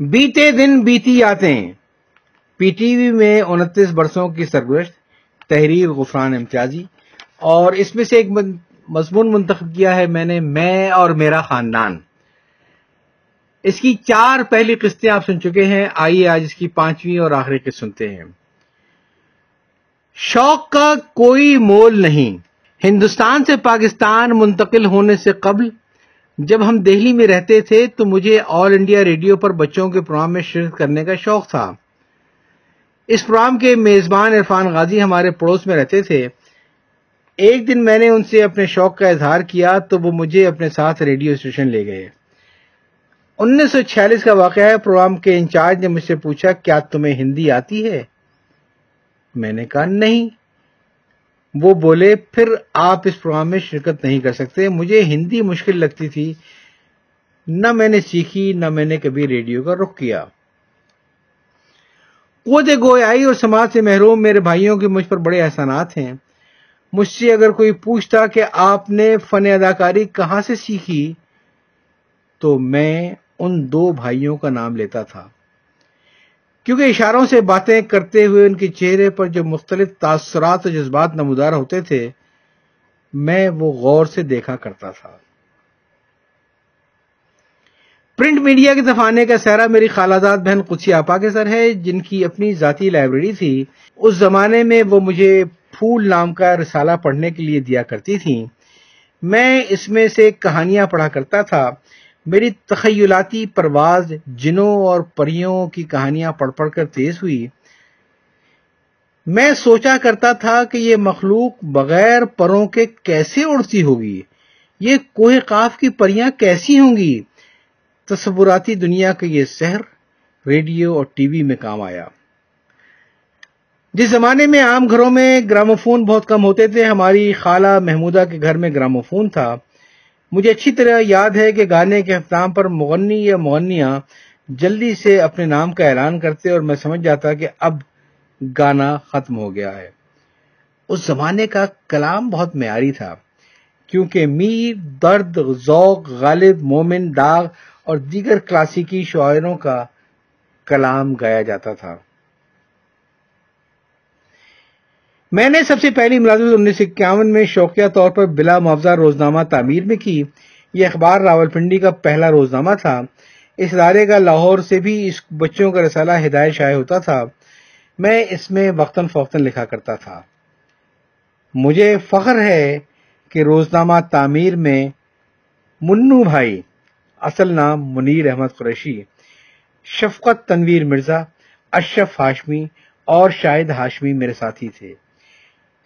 بیتے دن بیتی آتے ہیں پی ٹی وی میں انتیس برسوں کی سرگزشت، تحریر غفران امتیازی، اور اس میں سے ایک مضمون منتخب کیا ہے میں نے میں اور میرا خاندان۔ اس کی چار پہلی قسطیں آپ سن چکے ہیں۔ آئیے آج اس کی پانچویں اور آخری قسط سنتے ہیں۔ شوق کا کوئی مول نہیں۔ ہندوستان سے پاکستان منتقل ہونے سے قبل جب ہم دہلی میں رہتے تھے تو مجھے آل انڈیا ریڈیو پر بچوں کے پروگرام میں شرکت کرنے کا شوق تھا۔ اس پروگرام کے میزبان عرفان غازی ہمارے پڑوس میں رہتے تھے۔ ایک دن میں نے ان سے اپنے شوق کا اظہار کیا تو وہ مجھے اپنے ساتھ ریڈیو اسٹیشن لے گئے۔ انیس سو چھیالیس کا واقعہ ہے، پروگرام کے انچارج نے مجھ سے پوچھا، کیا تمہیں ہندی آتی ہے؟ میں نے کہا، نہیں وہ بولے، پھر آپ اس پروگرام میں شرکت نہیں کر سکتے۔ مجھے ہندی مشکل لگتی تھی۔ نہ میں نے سیکھی، نہ میں نے کبھی ریڈیو کا رخ کیا۔ قوت گویائی اور سماج سے محروم میرے بھائیوں کے مجھ پر بڑے احسانات ہیں۔ مجھ سے اگر کوئی پوچھتا کہ آپ نے فن اداکاری کہاں سے سیکھی، تو میں ان دو بھائیوں کا نام لیتا تھا۔ کیونکہ اشاروں سے باتیں کرتے ہوئے ان کے چہرے پر جو مختلف تاثرات و جذبات نمودار ہوتے تھے، میں وہ غور سے دیکھا کرتا تھا۔ پرنٹ میڈیا کے دفانے کا سہرا میری خالہ بہن قدسی آپا کے سر ہے، جن کی اپنی ذاتی لائبریری تھی۔ اس زمانے میں وہ مجھے پھول نام کا رسالہ پڑھنے کے لیے دیا کرتی تھی میں اس میں سے کہانیاں پڑھا کرتا تھا۔ میری تخیلاتی پرواز جنوں اور پریوں کی کہانیاں پڑھ پڑھ کر تیز ہوئی۔ میں سوچا کرتا تھا کہ یہ مخلوق بغیر پروں کے کیسے اڑتی ہوگی؟ یہ کوہ قاف کی پریاں کیسی ہوں گی؟ تصوراتی دنیا کا یہ سحر ریڈیو اور ٹی وی میں کام آیا۔ جس زمانے میں عام گھروں میں گراموفون بہت کم ہوتے تھے، ہماری خالہ محمودہ کے گھر میں گراموفون تھا۔ مجھے اچھی طرح یاد ہے کہ گانے کے اختتام پر مغنی یا مغنیاں جلدی سے اپنے نام کا اعلان کرتے اور میں سمجھ جاتا کہ اب گانا ختم ہو گیا ہے۔ اس زمانے کا کلام بہت معیاری تھا، کیونکہ میر، درد، ذوق، غالب، مومن، داغ اور دیگر کلاسیکی شاعروں کا کلام گایا جاتا تھا۔ میں نے سب سے پہلی ملازمت انیس سو اکیاون میں شوقیہ طور پر بلا معاوضہ روزنامہ تعمیر میں کی۔ یہ اخبار راول پنڈی کا پہلا روزنامہ تھا۔ اس ادارے کا لاہور سے بھی اس بچوں کا رسالہ ہدایت شائع ہوتا تھا۔ میں اس میں وقتاً فوقتاً لکھا کرتا تھا۔ مجھے فخر ہے کہ روزنامہ تعمیر میں منو بھائی، اصل نام منیر احمد قریشی، شفقت تنویر مرزا، اشرف ہاشمی اور شاہد ہاشمی میرے ساتھی تھے۔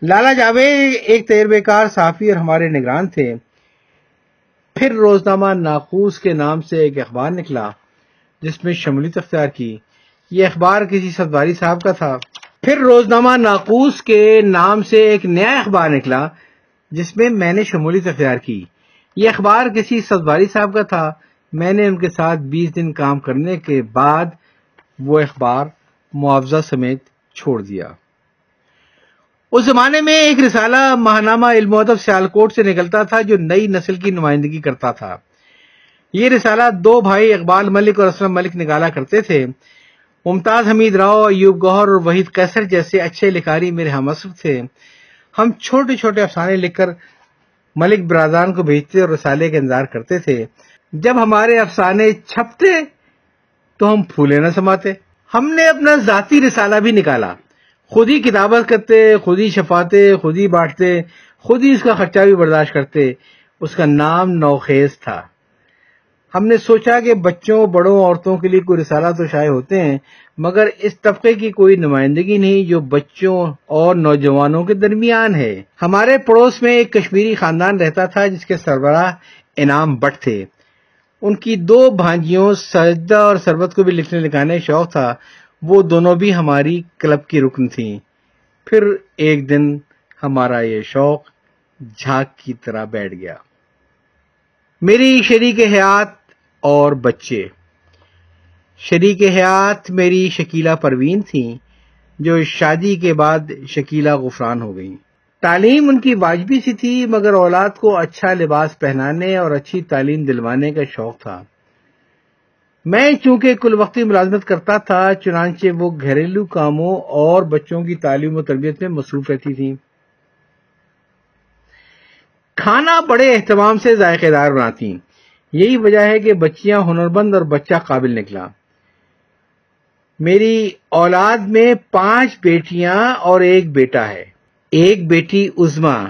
لالا جاوید ایک تیر کار صحافی اور ہمارے نگران تھے۔ پھر روزنامہ ناقوس کے نام سے ایک اخبار نکلا، جس میں شمولیت اختیار کی۔ یہ اخبار کسی ستواری صاحب کا تھا۔ پھر روزنامہ ناقوس کے نام سے ایک نیا اخبار نکلا، جس میں میں نے شمولیت اختیار کی۔ یہ اخبار کسی ستواری صاحب کا تھا۔ میں نے ان کے ساتھ بیس دن کام کرنے کے بعد وہ اخبار معاوضہ سمیت چھوڑ دیا۔ اس زمانے میں ایک رسالہ ماہنامہ علم و ادب سیالکوٹ سے نکلتا تھا جو نئی نسل کی نمائندگی کرتا تھا۔ یہ رسالہ دو بھائی اقبال ملک اور اسلم ملک نکالا کرتے تھے۔ ممتاز حمید راؤ، ایوب گوہر اور وحید کیسر جیسے اچھے لکھاری میرے ہاں ہم تھے۔ ہم چھوٹے چھوٹے افسانے لکھ کر ملک برادان کو بھیجتے اور رسالے کا انتظار کرتے تھے۔ جب ہمارے افسانے چھپتے تو ہم پھولے نہ سماتے۔ ہم نے اپنا ذاتی رسالہ بھی نکالا۔ خود ہی کتابت کرتے، خود ہی چھپاتے، خود ہی بانٹتے، خود ہی اس کا خرچہ بھی برداشت کرتے، اس کا نام نوخیز تھا۔ ہم نے سوچا کہ بچوں، بڑوں، عورتوں کے لیے کوئی رسالہ تو شائع ہوتے ہیں، مگر اس طبقے کی کوئی نمائندگی نہیں جو بچوں اور نوجوانوں کے درمیان ہے۔ ہمارے پڑوس میں ایک کشمیری خاندان رہتا تھا جس کے سربراہ انعام بٹ تھے۔ ان کی دو بھانجیوں سجدہ اور سربت کو بھی لکھنے لکھانے شوق تھا۔ وہ دونوں بھی ہماری کلب کی رکن تھیں۔ پھر ایک دن ہمارا یہ شوق جھاگ کی طرح بیٹھ گیا۔ میری شریک حیات اور بچے۔ شریک حیات میری شکیلا پروین تھیں، جو شادی کے بعد شکیلا غفران ہو گئیں۔ تعلیم ان کی واجبی سی تھی، مگر اولاد کو اچھا لباس پہنانے اور اچھی تعلیم دلوانے کا شوق تھا۔ میں چونکہ کل وقتی ملازمت کرتا تھا، چنانچہ وہ گھریلو کاموں اور بچوں کی تعلیم و تربیت میں مصروف رہتی تھیں۔ کھانا بڑے اہتمام سے ذائقے دار بناتی۔ یہی وجہ ہے کہ بچیاں ہنرمند اور بچہ قابل نکلا۔ میری اولاد میں پانچ بیٹیاں اور ایک بیٹا ہے۔ ایک بیٹی عزما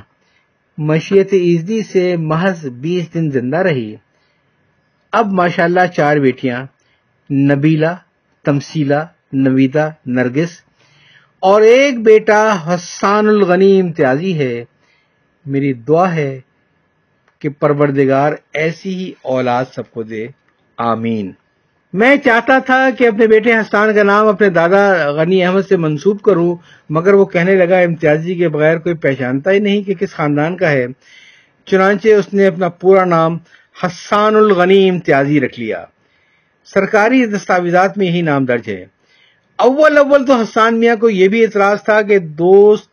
مشیت ایزدی سے محض بیس دن زندہ رہی۔ اب ماشاءاللہ چار بیٹیاں نبیلا تمسیلا نویدا نرگس، اور ایک بیٹا حسان الغنی امتیازی ہے۔ میری دعا ہے کہ پروردگار ایسی ہی اولاد سب کو دے۔ آمین۔ میں چاہتا تھا کہ اپنے بیٹے حسان کا نام اپنے دادا غنی احمد سے منسوب کروں، مگر وہ کہنے لگا امتیازی کے بغیر کوئی پہچانتا ہی نہیں کہ کس خاندان کا ہے۔ چنانچہ اس نے اپنا پورا نام حسان الغنی امتیازی رکھ لیا۔ سرکاری دستاویزات میں یہی نام درج ہے۔ اول اول تو حسان میاں کو یہ بھی اعتراض تھا کہ دوست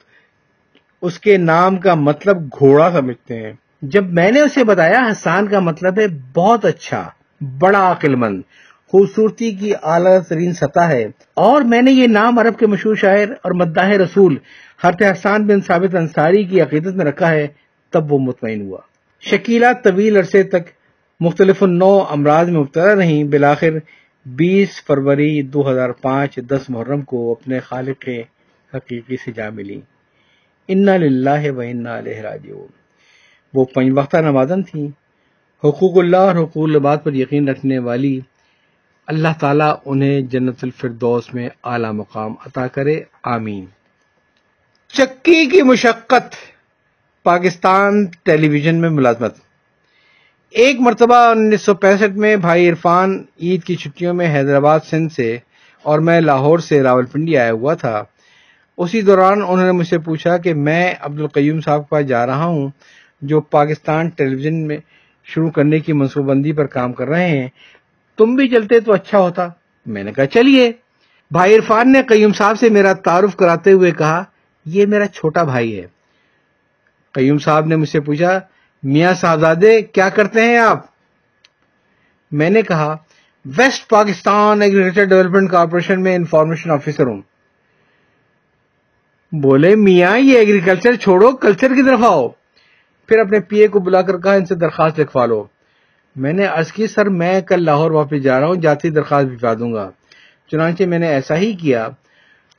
اس کے نام کا مطلب گھوڑا سمجھتے ہیں۔ جب میں نے اسے بتایا، حسان کا مطلب ہے بہت اچھا بڑا عقل مند خوبصورتی کی اعلیٰ ترین سطح ہے۔ اور میں نے یہ نام عرب کے مشہور شاعر اور مداح رسول حرت حسان بن ثابت انصاری کی عقیدت میں رکھا ہے، تب وہ مطمئن ہوا۔ شکیلا طویل عرصے تک مختلف نو امراض میں مبتلا رہیں۔ بلاخر بیس فروری دو ہزار پانچ دس محرم کو اپنے خالق حقیقی سے جا ملی۔ انا للہ و انا علیہ راجعون۔ وہ پنج وقتہ نوازن تھیں۔ حقوق اللہ اور حقوق العباد پر یقین رکھنے والی اللہ تعالیٰ انہیں جنت الفردوس میں اعلی مقام عطا کرے۔ آمین۔ چکی کی مشقت۔ پاکستان ٹیلی ویژن میں ملازمت۔ ایک مرتبہ انیس سو پینسٹھ میں بھائی عرفان عید کی چھٹیوں میں حیدرآباد سندھ سے اور میں لاہور سے راول پنڈی آیا ہوا تھا۔ اسی دوران انہوں نے مجھ سے پوچھا کہ میں عبد القیوم صاحب کے پاس جا رہا ہوں، جو پاکستان ٹیلی ویژن میں شروع کرنے کی منصوبہ بندی پر کام کر رہے ہیں، تم بھی چلتے تو اچھا ہوتا۔ میں نے کہا، چلیے۔ بھائی عرفان نے قیوم صاحب سے میرا تعارف کراتے ہوئے کہا، یہ میرا چھوٹا بھائی ہے۔ قیوم صاحب نے مجھ سے پوچھا، میاں صاحبزادے، کیا کرتے ہیں آپ؟ میں نے کہا، West Pakistan agriculture development corporation میں انفارمیشن آفیسر ہوں۔ بولے، میاں، یہ ایگریکلچر چھوڑو، کلچر کی طرف آؤ۔ پھر اپنے پی اے کو بلا کر کہا، ان سے درخواست لکھوا لو۔ میں نے عرض کی، سر، میں کل لاہور واپس جا رہا ہوں، جاتی درخواست بھجوا دوں گا۔ چنانچہ میں نے ایسا ہی کیا۔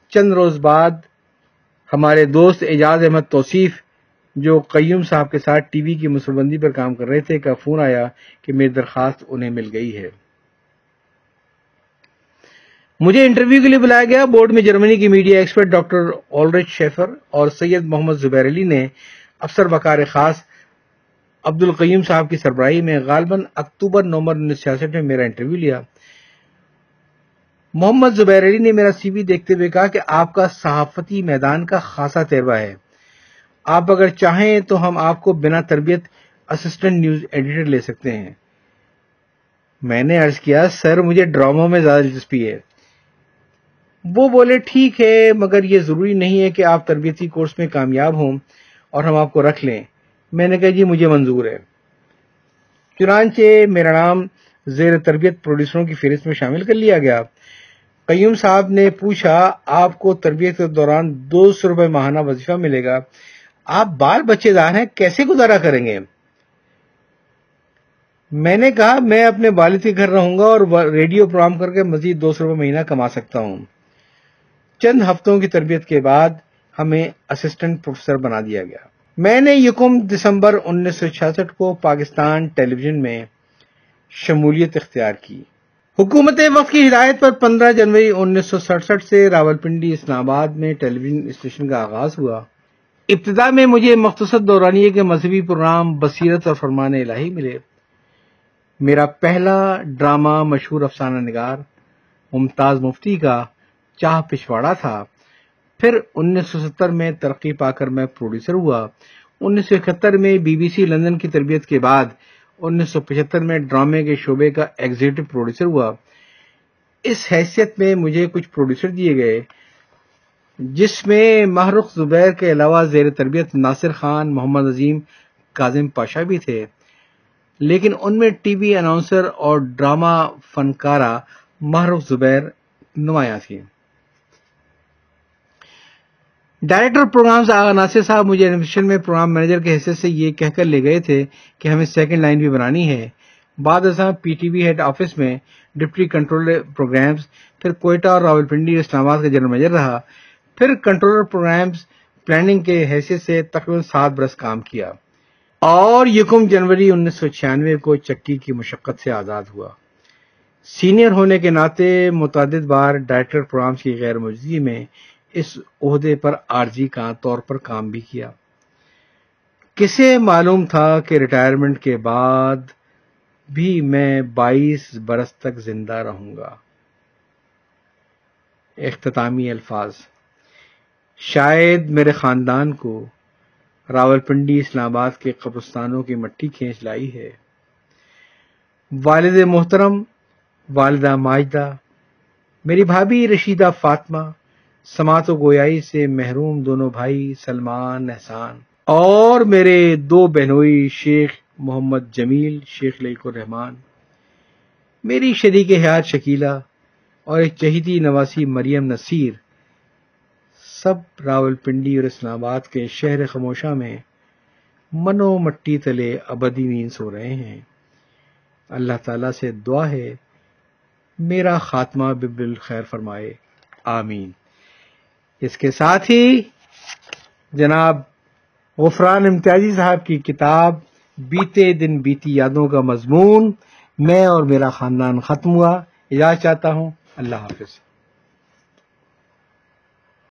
چند روز بعد ہمارے دوست اعجاز احمد توصیف جو قیوم صاحب کے ساتھ ٹی وی کی مسلبندی پر کام کر رہے تھے، کا فون آیا کہ میری درخواست انہیں مل گئی ہے۔ مجھے انٹرویو کے لیے بلایا گیا بورڈ میں جرمنی کی media expert doctor Ulrich Schaefer اور سید محمد زبیر علی نے افسر بکار خاص عبد القیم صاحب کی سربراہی میں غالباً اکتوبر، نومبر انیس چھیاسٹھ میں میرا انٹرویو لیا۔ محمد زبیر علی نے میرا سی وی دیکھتے ہوئے کہا کہ آپ کا صحافتی میدان کا خاصا تجربہ ہے۔ آپ اگر چاہیں تو ہم آپ کو بنا تربیت اسسٹنٹ نیوز ایڈیٹر لے سکتے ہیں۔ میں نے عرض کیا، سر، مجھے ڈراموں میں زیادہ دلچسپی ہے۔ وہ بولے، ٹھیک ہے، مگر یہ ضروری نہیں ہے کہ آپ تربیتی کورس میں کامیاب ہوں اور ہم آپ کو رکھ لیں۔ میں نے کہا جی مجھے منظور ہے۔ چنانچہ میرا نام زیر تربیت پروڈیوسروں کی فہرست میں شامل کر لیا گیا۔ قیوم صاحب نے پوچھا، آپ کو تربیت کے دوران دو سو روپے ماہانہ وظیفہ ملے گا؟ آپ بال بچے دار ہیں، کیسے گزارا کریں گے؟ میں نے کہا، میں اپنے والد کے گھر رہوں گا اور ریڈیو پروگرام کر کے مزید دو سو روپے مہینہ کما سکتا ہوں۔ چند ہفتوں کی تربیت کے بعد ہمیں اسسٹنٹ پروفیسر بنا دیا گیا۔ میں نے یکم دسمبر انیس سو چھیاسٹھ کو پاکستان ٹیلی ویژن میں شمولیت اختیار کی۔ حکومت وقت کی ہدایت پر پندرہ جنوری انیس سو سڑسٹھ سے راول پنڈی اسلام آباد میں ٹیلی ویژن اسٹیشن کا آغاز ہوا۔ ابتدا میں مجھے مختصر دورانیے کے مذہبی پروگرام بصیرت اور فرمان الہی ملے۔ میرا پہلا ڈرامہ مشہور افسانہ نگار ممتاز مفتی کا چاہ پچھواڑا تھا۔ پھر انیس سو ستر میں ترقی پا کر میں پروڈیوسر ہوا۔ انیس سو اکہتر میں بی بی سی لندن کی تربیت کے بعد انیس سو پچہتر میں ڈرامے کے شعبے کا ایگزیکٹو پروڈیوسر ہوا۔ اس حیثیت میں مجھے کچھ پروڈیوسر دیے گئے۔ جس میں محرخ زبیر کے علاوہ زیر تربیت ناصر خان، محمد عظیم، کاظم پاشا بھی تھے۔ لیکن ان میں ٹی وی اناؤنسر اور ڈرامہ فنکارہ محروف زبیر نمایاں تھی ڈائریکٹر پروگرامز آغا ناصر صاحب مجھے انویشن میں پروگرام مینیجر کے حصے سے یہ کہہ کر لے گئے تھے کہ ہمیں سیکنڈ لائن بھی بنانی ہے۔ بعد ازاں P T V head office میں ڈپٹی کنٹرولر پروگرامز، پھر کوئٹہ اور راول پنڈی اسلام آباد کا جنرل مینیجر رہا۔ پھر کنٹرولر پروگرامز پلاننگ کے حیثیت سے تقریباً سات برس کام کیا۔ اور یکم جنوری انیس سو چھیانوے کو چکی کی مشقت سے آزاد ہوا۔ سینئر ہونے کے ناطے متعدد بار ڈائریکٹر پروگرامز کی غیر موجودگی میں اس عہدے پر عارضی کا طور پر کام بھی کیا۔ کسے معلوم تھا کہ ریٹائرمنٹ کے بعد بھی میں بائیس برس تک زندہ رہوں گا۔ اختتامی الفاظ۔ شاید میرے خاندان کو راول پنڈی اسلام آباد کے قبرستانوں کی مٹی کھینچ لائی ہے۔ والد محترم، والدہ ماجدہ، میری بھابھی رشیدہ فاطمہ، سماعت و گویائی سے محروم دونوں بھائی سلمان، احسان اور میرے دو بہنوئی شیخ محمد جمیل، شیخ لیک الرحمان میری شریک حیات شکیلہ اور ایک چہیتی نواسی مریم نصیر سب راول پنڈی اور اسلام آباد کے شہر خموشہ میں منو مٹی تلے ابدی نیند سو رہے ہیں۔ اللہ تعالیٰ سے دعا ہے، میرا خاتمہ ببل خیر فرمائے۔ آمین۔ اس کے ساتھ ہی جناب غفران امتیازی صاحب کی کتاب بیتے دن بیتی یادوں کا مضمون میں اور میرا خاندان ختم ہوا۔ اجازت چاہتا ہوں۔ اللہ حافظ۔